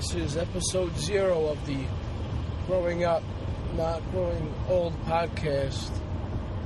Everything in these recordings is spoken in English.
This is episode zero of the Growing Up, Not Growing Old podcast.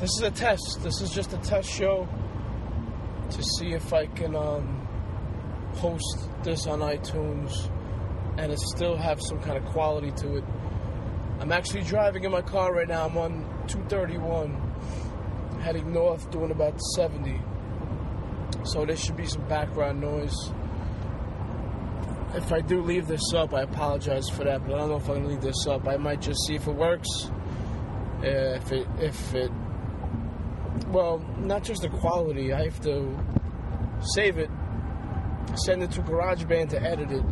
This is a test. This is just a test show to see if I can um, post this on iTunes and it still have some kind of quality to it. I'm actually driving in my car right now. I'm on 231, heading north, doing about 70. So there should be some background noise if I do leave this up, I apologize for that, but I don't know if I'm gonna leave this up. I might just see if it works. If it, if it, well, not just the quality. I have to save it, send it to GarageBand to edit it,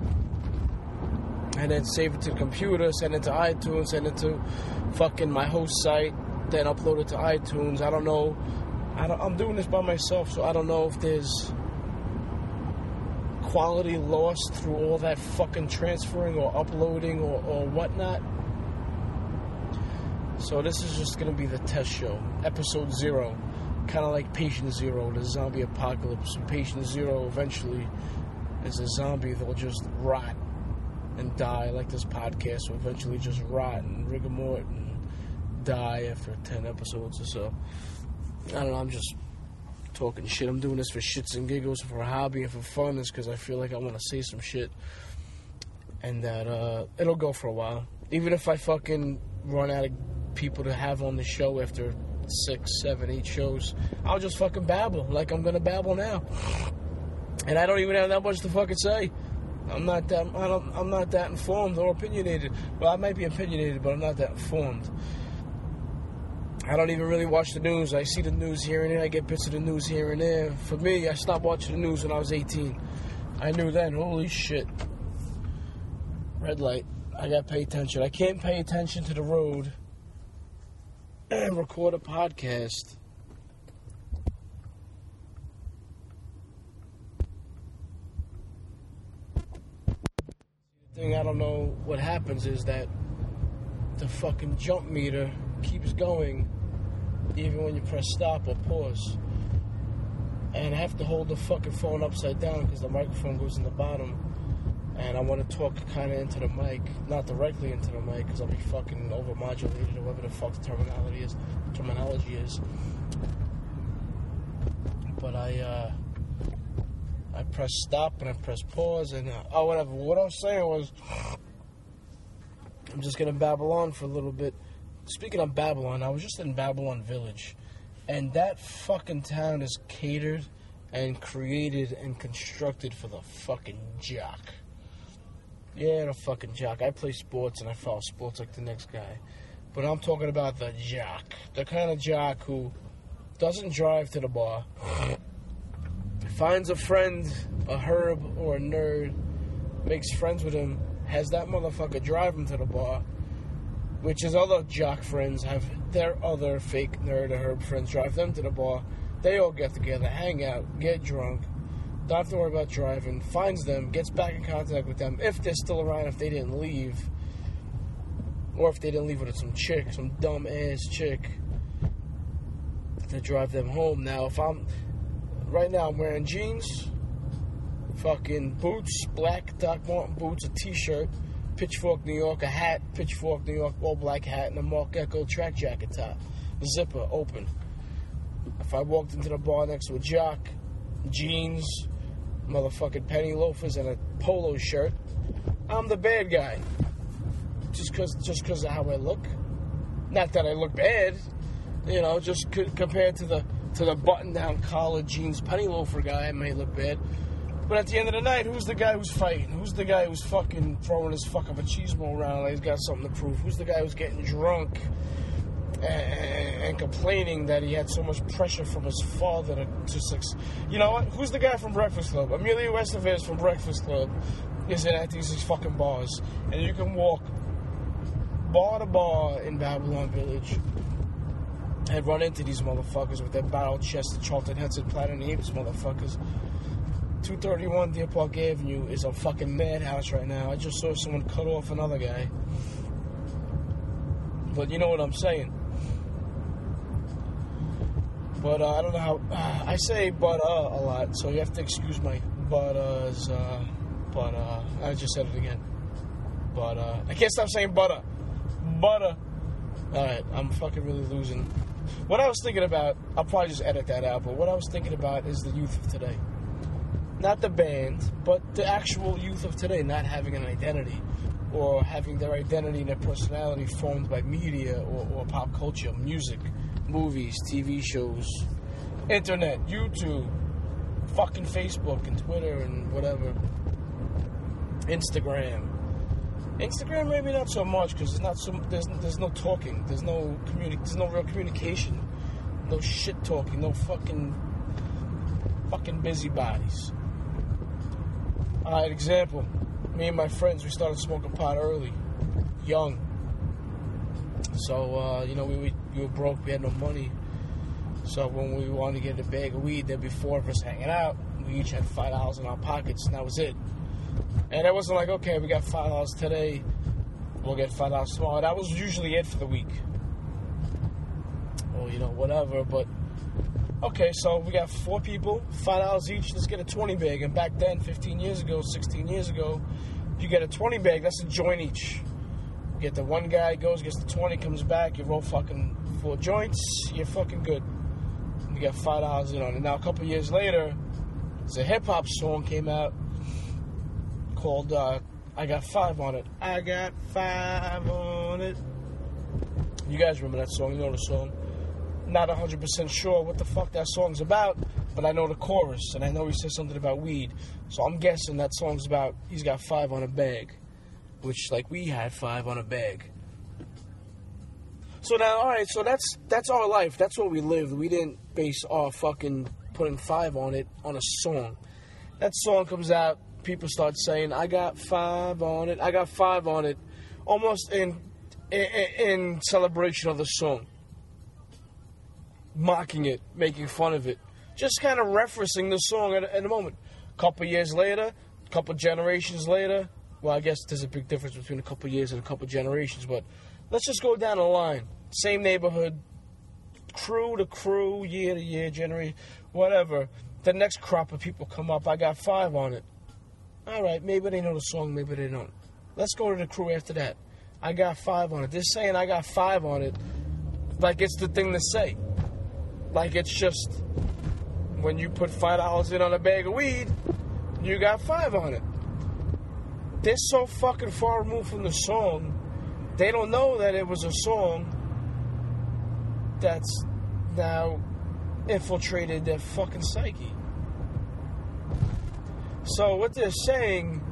and then save it to the computer, send it to iTunes, send it to fucking my host site, then upload it to iTunes. I don't know. I don't, I'm doing this by myself, so I don't know if there's quality lost through all that fucking transferring or uploading or, or whatnot. So this is just gonna be the test show, episode zero, kind of like Patient Zero, the zombie apocalypse. Patient Zero eventually is a zombie that'll just rot and die, like this podcast will eventually just rot and rigor and die after ten episodes or so. I don't know. I'm just talking shit. I'm doing this for shits and giggles, for a hobby and for fun. Is because I feel like I want to say some shit, and that uh, it'll go for a while. Even if I fucking run out of people to have on the show after six, seven, eight shows, I'll just fucking babble like I'm gonna babble now. And I don't even have that much to fucking say. I'm not that I I'm not that informed or opinionated. Well, I might be opinionated, but I'm not that informed. I don't even really watch the news. I see the news here and there. I get bits of the news here and there. For me, I stopped watching the news when I was 18. I knew then, holy shit. Red light. I got to pay attention. I can't pay attention to the road and record a podcast. The thing I don't know what happens is that the fucking jump meter keeps going even when you press stop or pause. And I have to hold the fucking phone upside down because the microphone goes in the bottom. And I want to talk kind of into the mic, not directly into the mic because I'll be fucking overmodulated or whatever the fuck the terminology is. Terminology is. But I, uh, I press stop and I press pause and uh, oh whatever. What I was saying was, I'm just gonna babble on for a little bit. Speaking of Babylon, I was just in Babylon Village, and that fucking town is catered and created and constructed for the fucking jock. Yeah, the fucking jock. I play sports and I follow sports like the next guy. But I'm talking about the jock. The kind of jock who doesn't drive to the bar, finds a friend, a herb or a nerd, makes friends with him, has that motherfucker drive him to the bar, which his other jock friends have their other fake nerd or herb friends drive them to the bar. They all get together, hang out, get drunk, don't have to worry about driving, finds them, gets back in contact with them if they're still around, if they didn't leave, or if they didn't leave with some chick, some dumb ass chick to drive them home. Now, if I'm right now, I'm wearing jeans, fucking boots, black Doc Martin boots, a t-shirt Pitchfork New York, a hat, Pitchfork New York all black hat, and a Marc Ecko track jacket top. Zipper open. If I walked into the bar next to a jock, jeans, motherfucking penny loafers, and a polo shirt, I'm the bad guy. Just cause, just cause of how I look. Not that I look bad, you know. Just c- compared to the to the button-down collar jeans penny loafer guy, I may look bad. But at the end of the night, who's the guy who's fighting? Who's the guy who's fucking throwing his fuck of a cheese ball around like he's got something to prove? Who's the guy who's getting drunk and, and complaining that he had so much pressure from his father to, to succeed? You know what? Who's the guy from Breakfast Club? Emilio Estevez from Breakfast Club is at these fucking bars. And you can walk bar to bar in Babylon Village and run into these motherfuckers with their barrel chested Charlton Heston platinum apes motherfuckers 231 Deer Park Avenue is a fucking madhouse right now. I just saw someone cut off another guy. But you know what I'm saying. But uh, I don't know how. Uh, I say but uh a lot, so you have to excuse my but uhs. Uh, But uh, I just said it again. But uh, I can't stop saying butter. Butter. Alright, I'm fucking really losing. What I was thinking about, I'll probably just edit that out, but what I was thinking about is the youth of today. Not the band, but the actual youth of today not having an identity or having their identity and their personality formed by media or, or pop culture, music, movies, TV shows, internet, YouTube, fucking Facebook and Twitter and whatever, Instagram. Instagram maybe not so much because there's not so there's there's no talking, there's no communi- there's no real communication, no shit talking, no fucking fucking busybodies. Alright, example. Me and my friends we started smoking pot early, young. So uh, you know we, we we were broke, we had no money. So when we wanted to get a bag of weed, there'd be four of us hanging out. We each had five dollars in our pockets, and that was it. And it wasn't like, okay, we got five dollars today, we'll get five dollars tomorrow. That was usually it for the week. Or you know, whatever. But okay, so we got four people, five dollars each. Let's get a twenty bag. And back then, fifteen years ago, sixteen years ago, you get a twenty bag. That's a joint each. You get the one guy goes, gets the twenty, comes back. You roll fucking four joints. You're fucking good. You got five dollars in on it. Now a couple years later, it's a hip hop song came out called uh, I Got Five on It. I got five on it. You guys remember that song? You know the song. Not 100% sure what the fuck that song's about, but I know the chorus, and I know he says something about weed. So I'm guessing that song's about he's got five on a bag, which, like, we had five on a bag. So now, all right, so that's that's our life. That's what we lived. We didn't base our fucking putting five on it on a song. That song comes out, people start saying, "I got five on it. I got five on it," almost in in, in celebration of the song, mocking it, making fun of it, just kind of referencing the song at, at a moment. A couple years later, a couple generations later. Well, I guess there's a big difference between a couple years and a couple generations, but let's just go down the line. Same neighborhood, crew to crew, year to year, generation, whatever. The next crop of people come up. I got five on it. All right, maybe they know the song, maybe they don't. Let's go to the crew after that. I got five on it. They're saying I got five on it like it's the thing to say. Like it's just when you put five dollars in on a bag of weed, you got five on it. They're so fucking far removed from the song, they don't know that it was a song that's now infiltrated their fucking psyche. So what they're saying,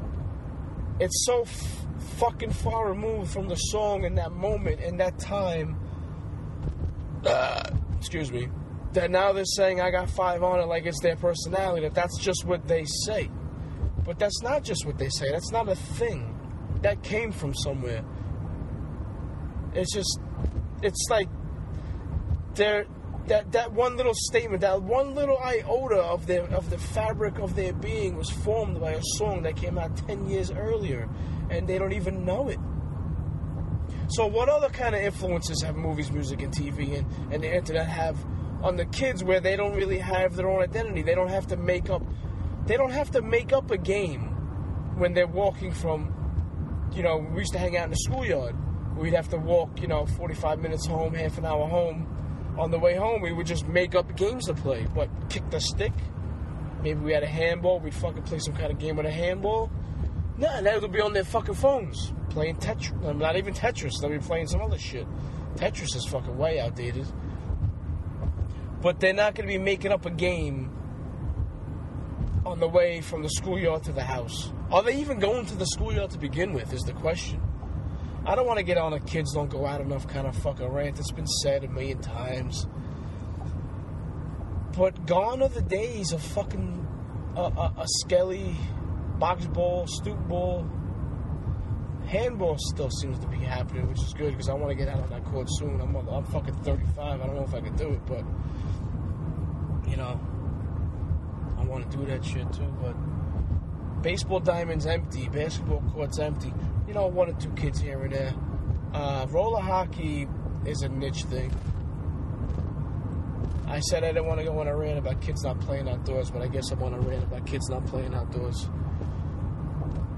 it's so f- fucking far removed from the song in that moment, in that time. Uh, excuse me. That now they're saying I got five on it like it's their personality. That that's just what they say. But that's not just what they say. That's not a thing. That came from somewhere. It's just, it's like they're that that one little statement, that one little iota of their of the fabric of their being was formed by a song that came out ten years earlier, and they don't even know it. So, what other kind of influences have movies, music, and TV and, and the internet have on the kids where they don't really have their own identity? They don't have to make up. They don't have to make up a game when they're walking from. You know, we used to hang out in the schoolyard. We'd have to walk, you know, 45 minutes home, half an hour home on the way home, we would just make up games to play. What, kick the stick. Maybe we had a handball. We'd fucking play some kind of game with a handball. Nah, would be on their fucking phones playing Tetris. Not even Tetris. They'll be playing some other shit. Tetris is fucking way outdated. But they're not going to be making up a game on the way from the schoolyard to the house. Are they even going to the schoolyard to begin with? Is the question. I don't want to get on a kids don't go out enough kind of fucking rant. It's been said a million times. But gone are the days of fucking a, a, a skelly box ball, stoop ball. Handball still seems to be happening, which is good because I want to get out on that court soon. I'm I'm fucking 35. I don't know if I can do it, but you know, I want to do that shit too. But baseball diamonds empty, basketball courts empty. You know, one or two kids here and there. Uh, roller hockey is a niche thing. I said I didn't want to go on a rant about kids not playing outdoors, but I guess I'm on a rant about kids not playing outdoors.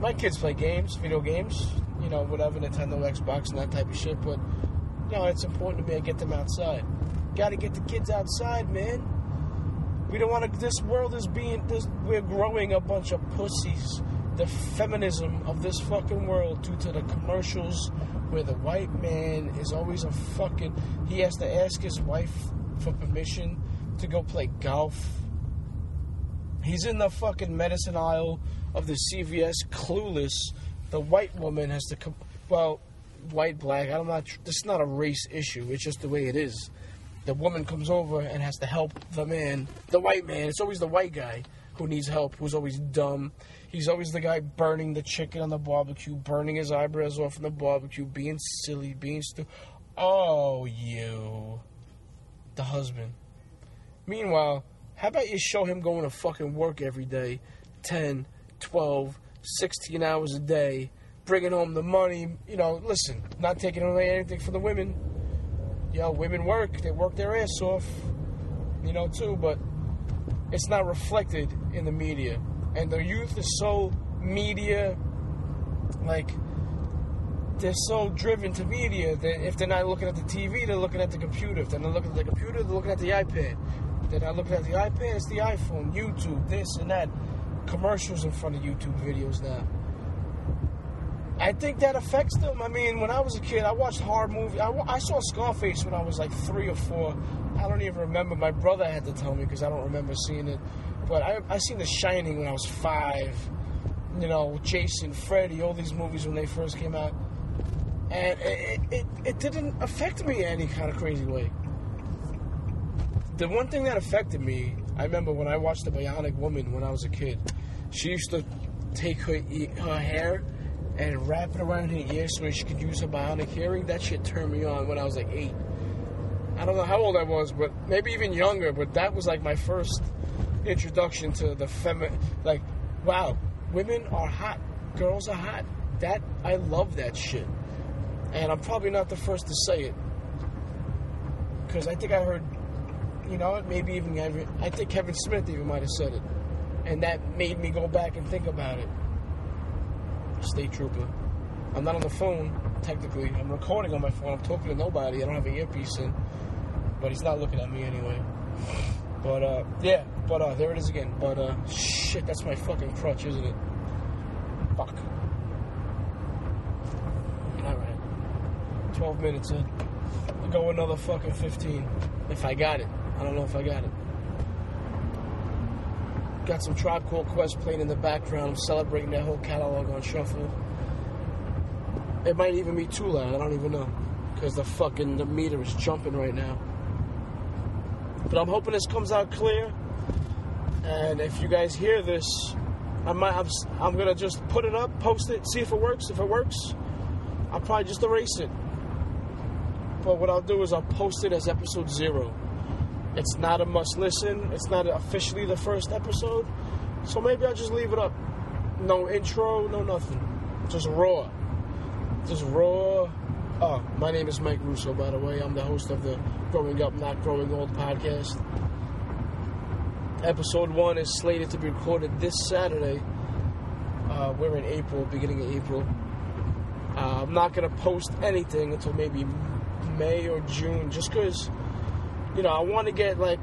My kids play games, video games, you know, whatever, Nintendo, Xbox, and that type of shit. But you know, it's important to me I get them outside. Got to get the kids outside, man. We don't want to. This world is being. This, we're growing a bunch of pussies. The feminism of this fucking world, due to the commercials, where the white man is always a fucking. He has to ask his wife for permission to go play golf. He's in the fucking medicine aisle of the CVS, clueless. The white woman has to come. Well, white, black. I'm not. This is not a race issue. It's just the way it is. The woman comes over and has to help the man, the white man. It's always the white guy who needs help, who's always dumb. He's always the guy burning the chicken on the barbecue, burning his eyebrows off on the barbecue, being silly, being stupid. Oh, you, the husband. Meanwhile, how about you show him going to fucking work every day, 10, 12, 16 hours a day, bringing home the money. You know, listen, not taking away anything from the women. You know, women work, they work their ass off, you know, too, but it's not reflected in the media. And the youth is so media, like, they're so driven to media that if they're not looking at the TV, they're looking at the computer. If they're not looking at the computer, they're looking at the iPad. If I look at the iPad, it's the iPhone, YouTube, this and that. Commercials in front of YouTube videos now. I think that affects them. I mean, when I was a kid, I watched horror movies. I, I saw Scarface when I was like three or four. I don't even remember. My brother had to tell me because I don't remember seeing it. But I, I seen The Shining when I was five. You know, Jason, Freddy, all these movies when they first came out. And it, it, it didn't affect me any kind of crazy way. The one thing that affected me, I remember when I watched The Bionic Woman when I was a kid. She used to take her, her hair and wrap it around her ear so she could use her bionic hearing. That shit turned me on when I was like eight. I don't know how old I was, but maybe even younger. But that was like my first introduction to the feminine. Like, wow, women are hot, girls are hot. That I love that shit, and I'm probably not the first to say it because I think I heard, you know, maybe even I think Kevin Smith even might have said it, and that made me go back and think about it state trooper. I'm not on the phone, technically. I'm recording on my phone. I'm talking to nobody. I don't have an earpiece in. But he's not looking at me anyway. But, uh, yeah. But, uh, there it is again. But, uh, shit, that's my fucking crutch, isn't it? Fuck. Alright. 12 minutes in. I'll go another fucking 15. If I got it. I don't know if I got it. Got some Tribe Called Quest playing in the background. I'm celebrating that whole catalog on shuffle. It might even be too loud. I don't even know because the fucking the meter is jumping right now. But I'm hoping this comes out clear. And if you guys hear this, I might I'm, I'm gonna just put it up, post it, see if it works. If it works, I'll probably just erase it. But what I'll do is I'll post it as episode zero. It's not a must listen. It's not officially the first episode. So maybe I'll just leave it up. No intro, no nothing. Just raw. Just raw. Oh, my name is Mike Russo, by the way. I'm the host of the Growing Up, Not Growing Old podcast. Episode one is slated to be recorded this Saturday. Uh, we're in April, beginning of April. Uh, I'm not going to post anything until maybe May or June, just because you know, I want to get like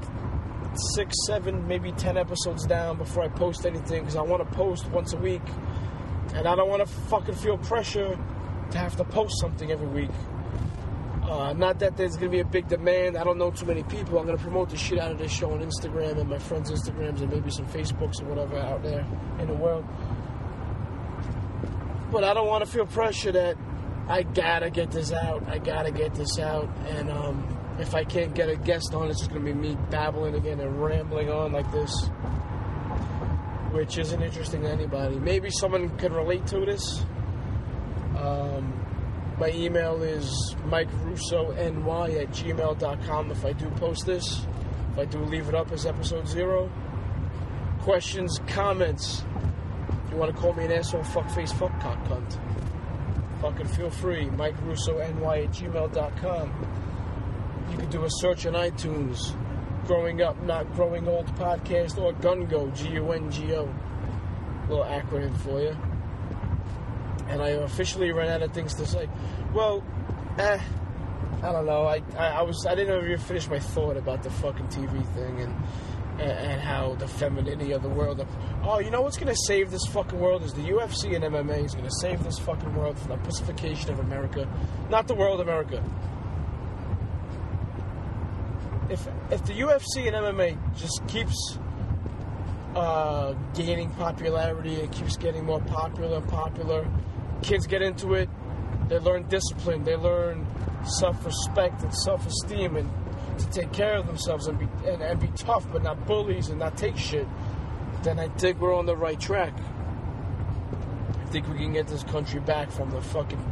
six, seven, maybe ten episodes down before I post anything because I want to post once a week, and I don't want to fucking feel pressure to have to post something every week. Uh, not that there's gonna be a big demand. I don't know too many people. I'm gonna promote the shit out of this show on Instagram and my friends' Instagrams and maybe some Facebooks or whatever out there in the world. But I don't want to feel pressure that I gotta get this out. I gotta get this out, and um, if I can't get a guest on, it's just going to be me babbling again and rambling on like this, which isn't interesting to anybody. Maybe someone can relate to this. Um, my email is mikerussony at gmail.com if I do post this. If I do leave it up as episode zero. Questions, comments. If you want to call me an asshole, fuckface, fuckcock cunt. Fucking feel free. Mike Russo, NY at gmail.com. You can do a search on iTunes. Growing Up, Not Growing Old podcast or GUNGO, G U N G O. Little acronym for you. and I officially ran out of things to say. Well, eh, I don't know. I, I, I was I didn't even finish my thought about the fucking TV thing and and, how the femininity of the world. Oh, you know what's gonna save this fucking world is the UFC and MMA is gonna save this fucking world from the pacification of America, not the world, America. If if the UFC and MMA just keeps uh, gaining popularity, it keeps getting more popular and popular. Kids get into it. They learn discipline. They learn self-respect and self-esteem, and to take care of themselves and be and, and be tough, but not bullies and not take shit. Then I think we're on the right track. I think we can get this country back from the fucking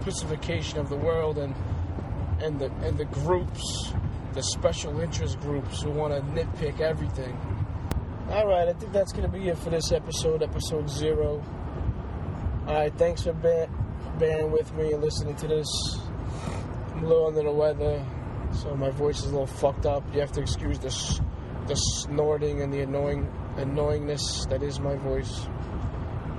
pacification of the world and and the and the groups, the special interest groups who want to nitpick everything. All right, I think that's going to be it for this episode, episode zero. All right, thanks for bear, bearing with me and listening to this. I'm a little under the weather, so my voice is a little fucked up. You have to excuse the s- the snorting and the annoying annoyingness that is my voice.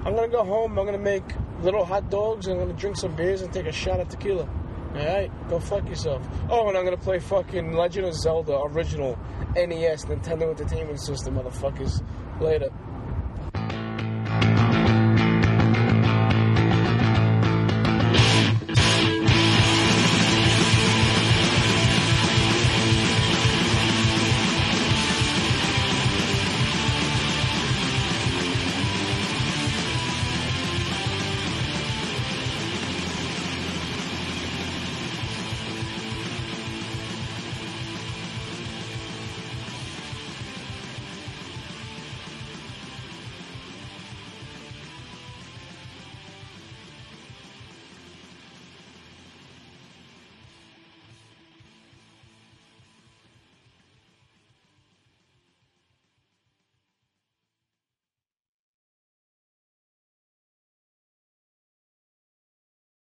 I'm gonna go home. I'm gonna make little hot dogs. and I'm gonna drink some beers and take a shot of tequila. All right, go fuck yourself. Oh, and I'm gonna play fucking Legend of Zelda original NES Nintendo Entertainment System, motherfuckers. Later.